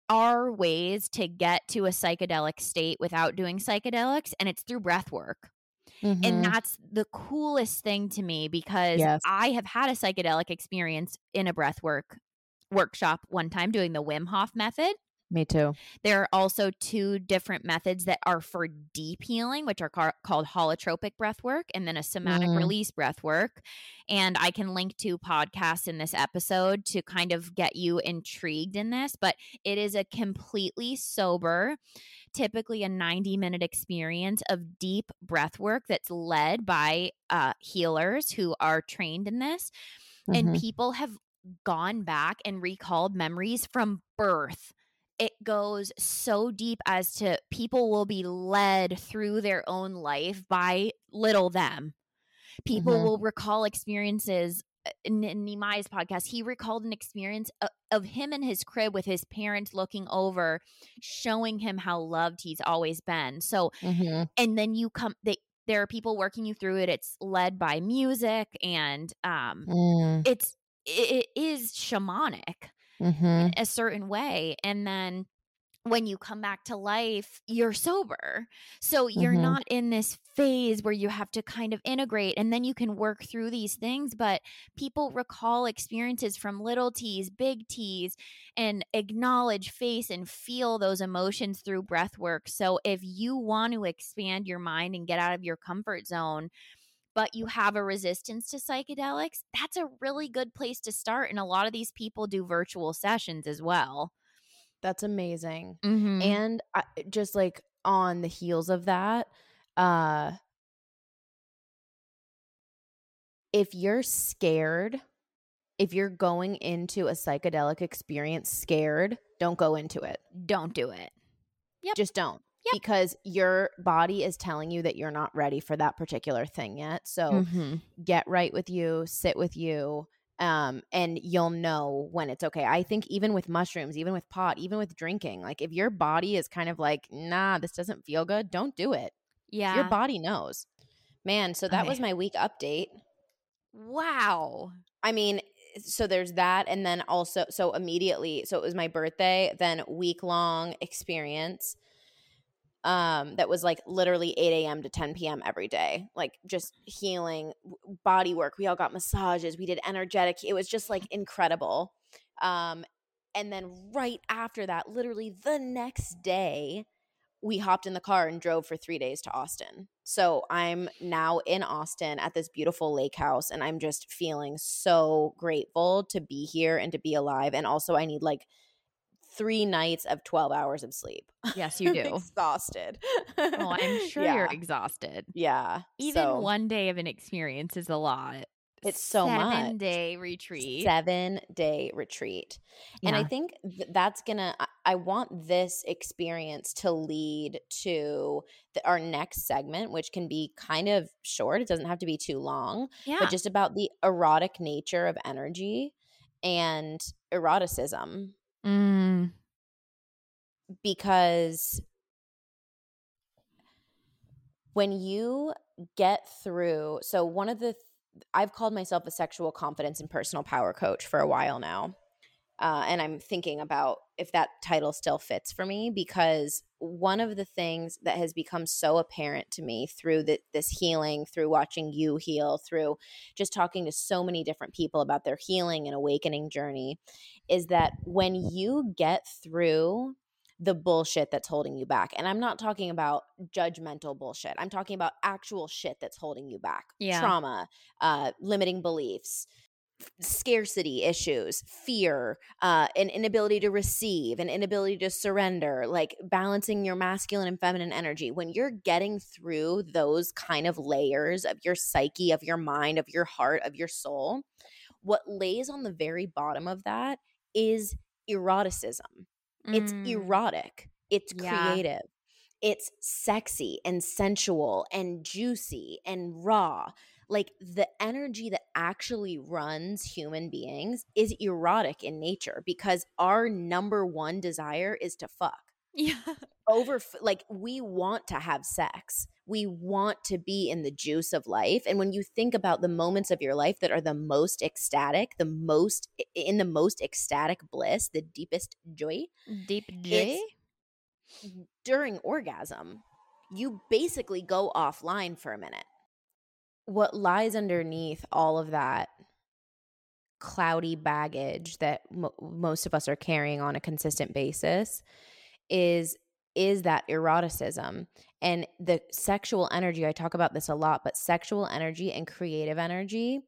S1: are ways to get to a psychedelic state without doing psychedelics, and it's through breath work. And mm-hmm. that's the coolest thing to me because
S2: Yes.
S1: I have had a psychedelic experience in a breath work workshop one time doing the Wim Hof method.
S2: Me too.
S1: There are also two different methods that are for deep healing, which are ca- called holotropic breath work and then a somatic
S2: Mm.
S1: release breath work. And I can link to podcasts in this episode to kind of get you intrigued in this, but it is a completely sober, typically a 90 minute experience of deep breath work that's led by uh, healers who are trained in this and
S2: Mhm.
S1: people have gone back and recalled memories from birth. It goes so deep as to people will be led through their own life by little them. People
S2: Mhm.
S1: will recall experiences. uh, In, in Nimai's podcast, he recalled an experience of, of him in his crib with his parents looking over, showing him how loved he's always been. So
S2: Mhm.
S1: and then you come they there are people working you through it it's led by music and um
S2: Mm.
S1: it's it is shamanic
S2: Mhm.
S1: in a certain way and then when you come back to life you're sober so you're
S2: Mhm.
S1: not in this phase where you have to kind of integrate and then you can work through these things but people recall experiences from little t's big t's and acknowledge face and feel those emotions through breath work so if you want to expand your mind and get out of your comfort zone but you have a resistance to psychedelics, that's a really good place to start. And a lot of these people do virtual sessions as well.
S2: That's amazing.
S1: Mm-hmm.
S2: And I, just like on the heels of that, uh if you're scared, if you're going into a psychedelic experience scared, don't go into it.
S1: Don't do it. Yep.
S2: Just don't.
S1: Yep.
S2: Because your body is telling you that you're not ready for that particular thing yet. So
S1: Mhm.
S2: get right with you, sit with you, um, and you'll know when it's okay. I think even with mushrooms, even with pot, even with drinking, like if your body is kind of like, nah, this doesn't feel good, don't do it.
S1: Yeah.
S2: Your body knows. Man, so that was my week update.
S1: wow.
S2: I mean, so there's that. And then also, so immediately, so it was my birthday, then week long experience um that was like literally 8 a.m to 10 p.m every day like just healing body work we all got massages we did energetic it was just like incredible um and then right after that literally the next day we hopped in the car and drove for three days to austin. So i'm now in austin at this beautiful lake house and i'm just feeling so grateful to be here and to be alive and also i need like three nights of 12 hours of sleep
S1: Yes, you do.
S2: exhausted.
S1: oh, I'm sure
S2: yeah.
S1: you're exhausted.
S2: Yeah.
S1: Even
S2: so
S1: one day of an experience is a lot.
S2: It's so
S1: Seven
S2: much.
S1: day retreat.
S2: seven day retreat. And I think th- that's gonna, I, I want this experience to lead to the, our next segment, which can be kind of short. It doesn't have to be too long,
S1: yeah.
S2: but just about the erotic nature of energy and eroticism.
S1: Mm,
S2: because when you get through so one of the i've called myself a sexual confidence and personal power coach for a while now uh, and i'm thinking about if that title still fits for me because one of the things that has become so apparent to me through the, this healing through watching you heal through just talking to so many different people about their healing and awakening journey is that when you get through the bullshit that's holding you back. And I'm not talking about judgmental bullshit. I'm talking about actual shit that's holding you back.
S1: Yeah.
S2: Trauma, uh, limiting beliefs, scarcity issues, fear, uh, an inability to receive, an inability to surrender, like balancing your masculine and feminine energy. When you're getting through those kind of layers of your psyche, of your mind, of your heart, of your soul, what lays on the very bottom of that is eroticism. It's
S1: mm,
S2: erotic. It's
S1: Yeah.
S2: creative. It's sexy and sensual and juicy and raw like the energy that actually runs human beings is erotic in nature because our number one desire is to fuck
S1: Yeah.
S2: over like we want to have sex we want to be in the juice of life and when you think about the moments of your life that are the most ecstatic the most in the most ecstatic bliss the deepest joy
S1: Deep joy
S2: during orgasm, you basically go offline for a minute. What lies underneath all of that cloudy baggage that mo- most of us are carrying on a consistent basis is is that eroticism. And the sexual energy i talk about this a lot but sexual energy and creative energy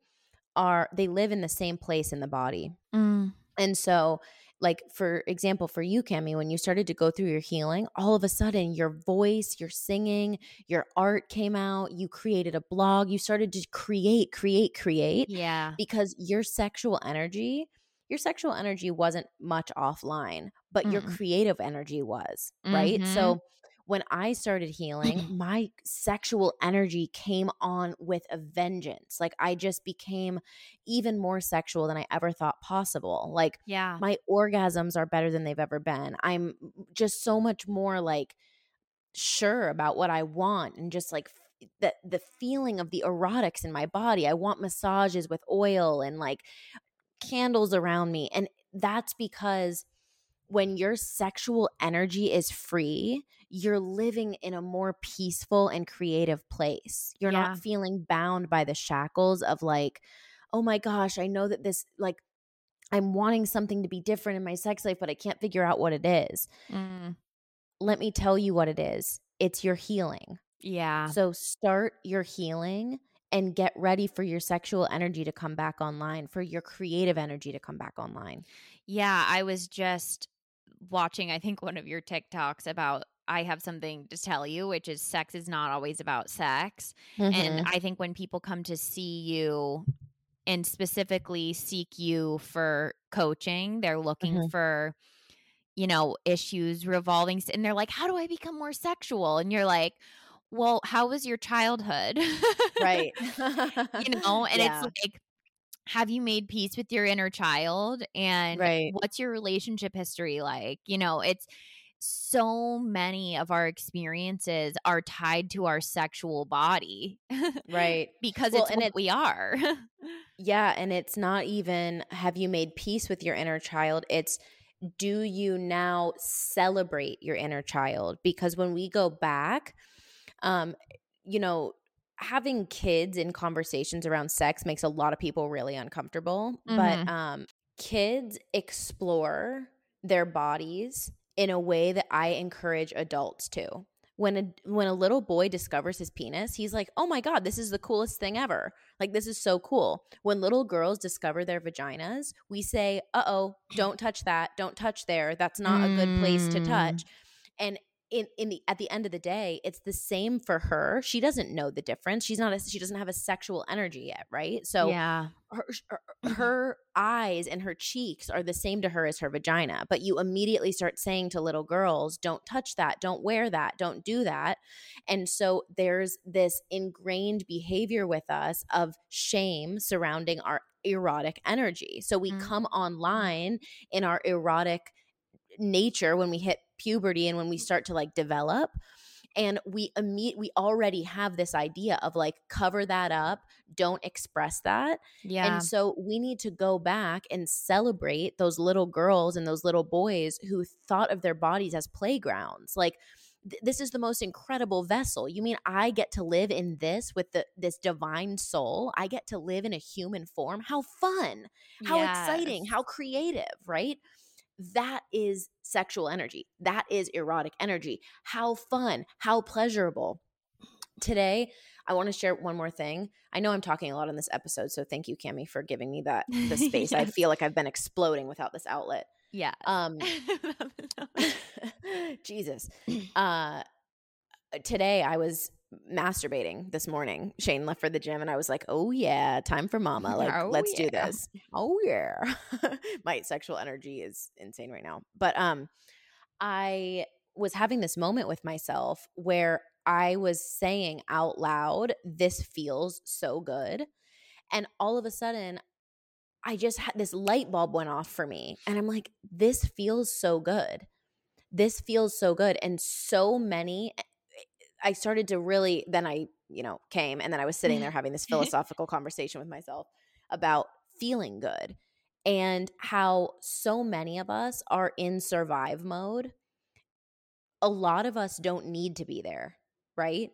S2: are they live in the same place in the body.
S1: Mm,
S2: and so, like for example, for you, Cami, when you started to go through your healing, all of a sudden your voice, your singing, your art came out. You created a blog. You started to create, create, create
S1: yeah.
S2: because your sexual energy, your sexual energy wasn't much offline, but your
S1: Mm-mm.
S2: creative energy was, right?
S1: Mhm.
S2: So when I started healing, mm-hmm. my sexual energy came on with a vengeance. Like I just became even more sexual than I ever thought possible. Like
S1: Yeah.
S2: my orgasms are better than they've ever been. I'm just so much more like sure about what I want and just like f- the the feeling of the erotics in my body. I want massages with oil and like candles around me and that's because when your sexual energy is free, you're living in a more peaceful and creative place. You're
S1: Yeah.
S2: not feeling bound by the shackles of like, oh my gosh, I know that this like I'm wanting something to be different in my sex life, but I can't figure out what it is.
S1: Mm,
S2: Let me tell you what it is. It's your healing.
S1: yeah.
S2: So start your healing and get ready for your sexual energy to come back online, for your creative energy to come back online.
S1: Yeah, I was just watching I think one of your TikToks about I have something to tell you, which is sex is not always about sex.
S2: Mhm.
S1: And I think when people come to see you and specifically seek you for coaching, they're looking
S2: Mhm.
S1: for, you know, issues revolving and they're like, How do I become more sexual? And you're like, Well, how was your childhood?
S2: right.
S1: you know, and
S2: Yeah.
S1: it's like, have you made peace with your inner child? And
S2: Right.
S1: what's your relationship history like? You know, it's so many of our experiences are tied to our sexual body
S2: right.
S1: because
S2: Well,
S1: it's
S2: and
S1: what
S2: it-
S1: we are.
S2: Yeah, and it's not even have you made peace with your inner child? It's do you now celebrate your inner child? Because when we go back, um, you know, having kids in conversations around sex makes a lot of people really uncomfortable.
S1: Mhm.
S2: But um, kids explore their bodies in a way that I encourage adults to. When a when a little boy discovers his penis, he's like, "Oh my god, this is the coolest thing ever!" Like this is so cool. When little girls discover their vaginas, we say, "Uh-oh, don't touch that. Don't touch there. That's not a good place to
S1: Mm.
S2: touch." And in in the at the end of the day, it's the same for her. She doesn't know the difference. She's not a, she doesn't have a sexual energy yet, right? So
S1: yeah.
S2: her, her her eyes and her cheeks are the same to her as her vagina but you immediately start saying to little girls don't touch that don't wear that don't do that and so there's this ingrained behavior with us of shame surrounding our erotic energy so we
S1: Mm.
S2: come online in our erotic nature when we hit puberty and when we start to like develop and we immediate we already have this idea of like cover that up don't express that
S1: Yeah.
S2: and so we need to go back and celebrate those little girls and those little boys who thought of their bodies as playgrounds. Like th- this is the most incredible vessel. You mean I get to live in this with the this divine soul? I get to live in a human form. How fun. How exciting. How creative, right? That is sexual energy. That is erotic energy. How fun, how pleasurable. Today, I want to share one more thing. I know I'm talking a lot in this episode, so thank you, Cami, for giving me that the space. I feel like I've been exploding without this outlet.
S1: yeah.
S2: Um, Jesus. Uh, today I was masturbating this morning. Shane left for the gym, and I was like, "Oh yeah, time for mama. Like,
S1: Oh,
S2: let's do this. Oh yeah." My sexual energy is insane right now, but um, I was having this moment with myself where I was saying out loud, "This feels so good," and all of a sudden. I just had this light bulb went off for me, and I'm like, this feels so good this feels so good and so many i started to really then i you know came and then i was sitting there mm-hmm. having this mm-hmm. philosophical conversation with myself about feeling good and how so many of us are in survive mode. A lot of us don't need to be there right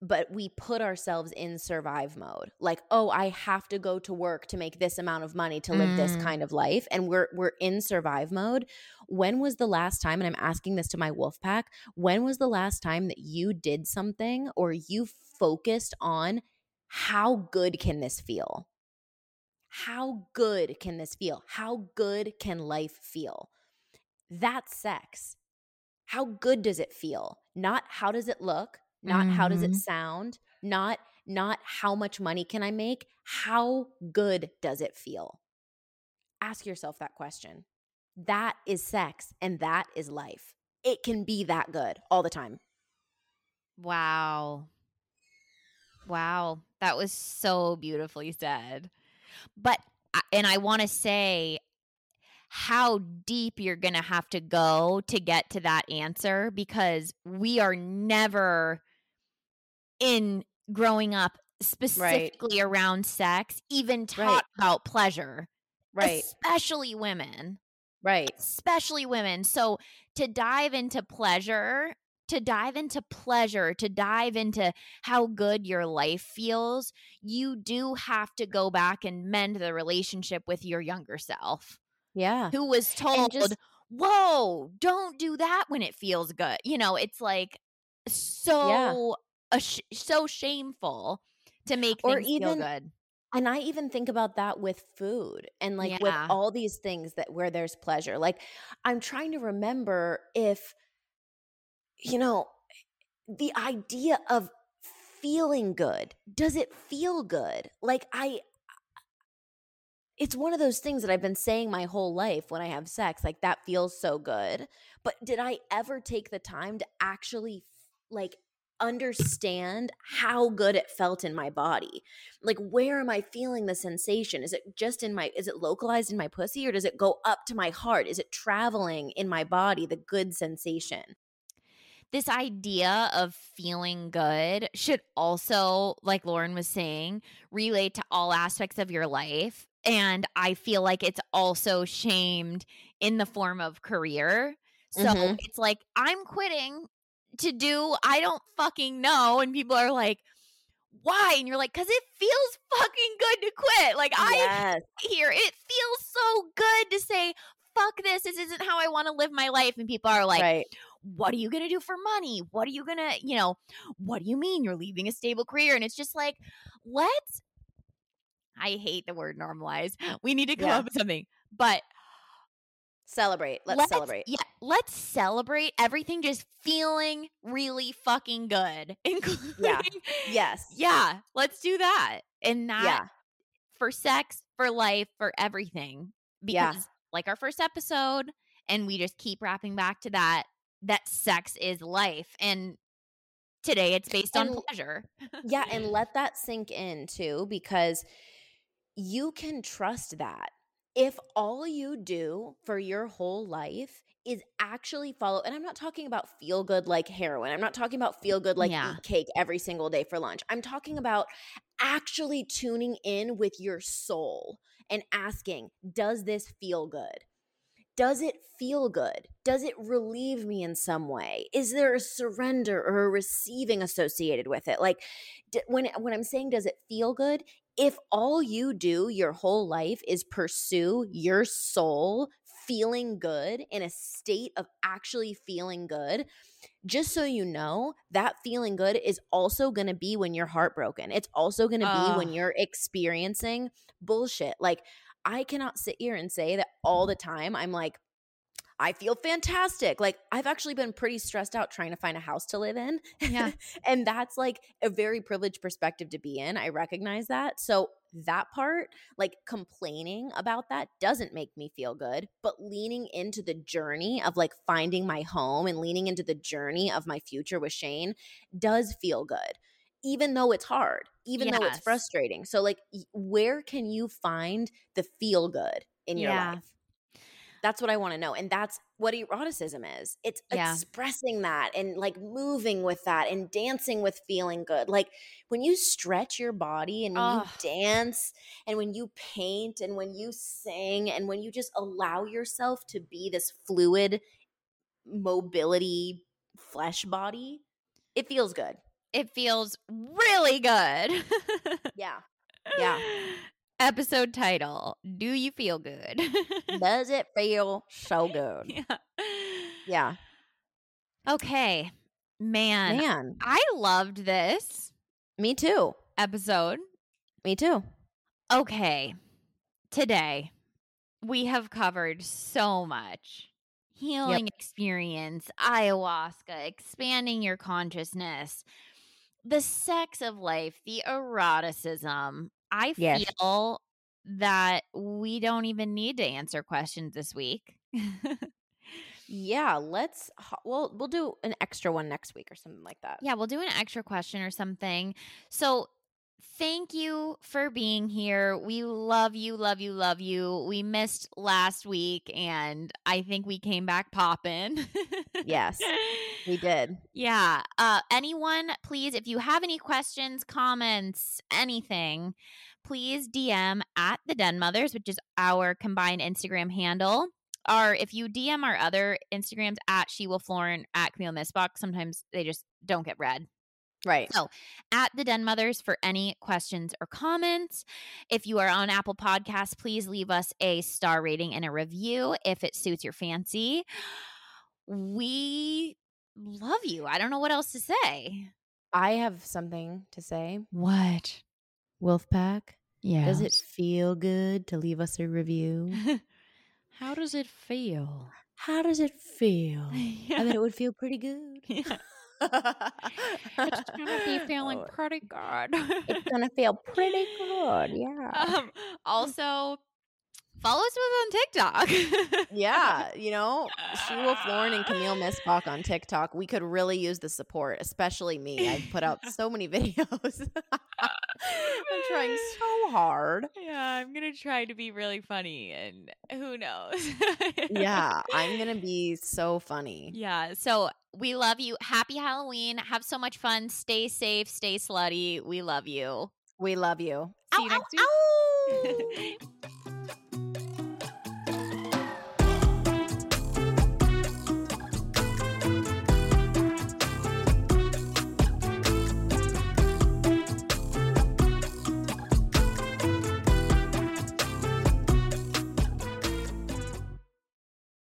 S2: but we put ourselves in survive mode. Like oh i have to go to work to make this amount of money to live this
S1: Mm.
S2: kind of life and we're we're in survive mode. When was the last time and i'm asking this to my wolf pack when was the last time that you did something or you focused on how good can this feel? How good can this feel? How good can life feel? That's sex. How good does it feel? Not how does it look not how does it
S1: Mhm.
S2: sound not not how much money can i make how good does it feel ask yourself that question that is sex and that is life it can be that good all the time
S1: Wow. Wow. That was so beautifully said. But, and I want to say how deep you're going to have to go to get to that answer because we are never in growing up specifically around sex, even taught
S2: Right.
S1: about pleasure,
S2: right
S1: especially women
S2: right
S1: especially women. So to dive into pleasure, to dive into pleasure, to dive into how good your life feels, you do have to go back and mend the relationship with your younger self
S2: yeah
S1: who was told,
S2: just-
S1: "Whoa, don't do that when it feels good." You know, it's like so sh- so shameful to make
S2: Or even-
S1: good.
S2: And I even think about that with food and like with all these things that where there's pleasure. Like I'm trying to remember if you know, the idea of feeling good. Does it feel good? Like I it's one of those things that I've been saying my whole life when I have sex, like that feels so good. But did I ever take the time to actually like understand how good it felt in my body? Like where am I feeling the sensation? Is it just in my is it localized in my pussy or does it go up to my heart? Is it traveling in my body the good sensation?
S1: this idea of feeling good should also, like Lauren was saying, relate to all aspects of your life. And I feel like it's also shamed in the form of career. So mm-hmm. it's like, I'm quitting to do, I don't fucking know. And people are like, why? And you're like, because it feels fucking good to quit. Like, yes. I here, it feels so good to say, fuck this. This isn't how I want to live my life. And people are like, right what are you going to do for money? What are you going to, you know, what do you mean you're leaving a stable career? And it's just like, let's, I hate the word normalize. We need to come yeah. up with something, but
S2: celebrate. Let's, let's, celebrate.
S1: Yeah, let's celebrate everything just feeling really fucking good. Including,
S2: yeah. Yes.
S1: Yeah. Let's do that. And that yeah. for sex, for life, for everything. Because yeah. like our first episode, and we just keep wrapping back to that that sex is life and today it's based and, on pleasure.
S2: yeah, and let that sink in too because you can trust that. If all you do for your whole life is actually follow and I'm not talking about feel good like heroin. I'm not talking about feel good like yeah. eat cake every single day for lunch. I'm talking about actually tuning in with your soul and asking, does this feel good? does it feel good? Does it relieve me in some way? Is there a surrender or a receiving associated with it? Like when when I'm saying does it feel good? If all you do your whole life is pursue your soul feeling good in a state of actually feeling good, just so you know, that feeling good is also going to be when you're heartbroken. It's also going to uh. be when you're experiencing bullshit. Like I cannot sit here and say that all the time I'm like, I feel fantastic. Like I've actually been pretty stressed out trying to find a house to live in.
S1: Yeah.
S2: and that's like a very privileged perspective to be in. I recognize that. So that part, like complaining about that doesn't make me feel good, but leaning into the journey of like finding my home and leaning into the journey of my future with Shane does feel good even though it's hard, even yes. though it's frustrating. So, like, where can you find the feel good in your yeah. life? That's what I want to know. And that's what eroticism is. It's yeah. expressing that and like moving with that and dancing with feeling good. Like when you stretch your body and when you dance and when you paint and when you sing and when you just allow yourself to be this fluid mobility flesh body, it feels good
S1: it feels really good.
S2: yeah. Yeah.
S1: Episode title Do you feel good?
S2: Does it feel so good?
S1: Yeah.
S2: Yeah.
S1: Okay. Man.
S2: Man.
S1: I loved this.
S2: Me too.
S1: Episode.
S2: Me too.
S1: Okay. Today, we have covered so much healing yep. experience, ayahuasca, expanding your consciousness, the sex of life, the eroticism. I yes. feel that we don't even need to answer questions this week.
S2: yeah, let's well we'll do an extra one next week or something like that.
S1: Yeah, we'll do an extra question or something. So thank you for being here. We love you, love you, love you. We missed last week and I think we came back popping.
S2: yes, we did.
S1: Yeah. Uh, anyone, please, if you have any questions, comments, anything, please DM at the Den Mothers, which is our combined Instagram handle. Or if you DM our other Instagrams at Shewolf Lauren at Camille Missbach, sometimes they just don't get read.
S2: Right.
S1: So, at the Den Mothers for any questions or comments. If you are on Apple Podcasts, please leave us a star rating and a review if it suits your fancy. We love you. I don't know what else to say.
S2: I have something to say.
S1: What?
S2: Wolfpack?
S1: Yeah.
S2: Does it feel good to leave us a review?
S1: How does it feel?
S2: How does it feel?
S1: Yeah.
S2: I bet it would feel pretty good.
S1: Yeah. It's gonna be feeling
S2: Oh,
S1: pretty good.
S2: it's gonna feel pretty good. Yeah.
S1: um, also, follow us on TikTok.
S2: Yeah, you know, Shewolf Lauren and Camille Missbach on TikTok. We could really use the support, especially me. I've put out so many videos. I'm trying so hard.
S1: Yeah, I'm gonna try to be really funny, and who knows?
S2: Yeah, I'm gonna be so funny.
S1: Yeah. So we love you. Happy Halloween. Have so much fun. Stay safe. Stay slutty. We love you.
S2: We love you.
S1: Ow,
S2: See you
S1: ow,
S2: next week.
S1: ow!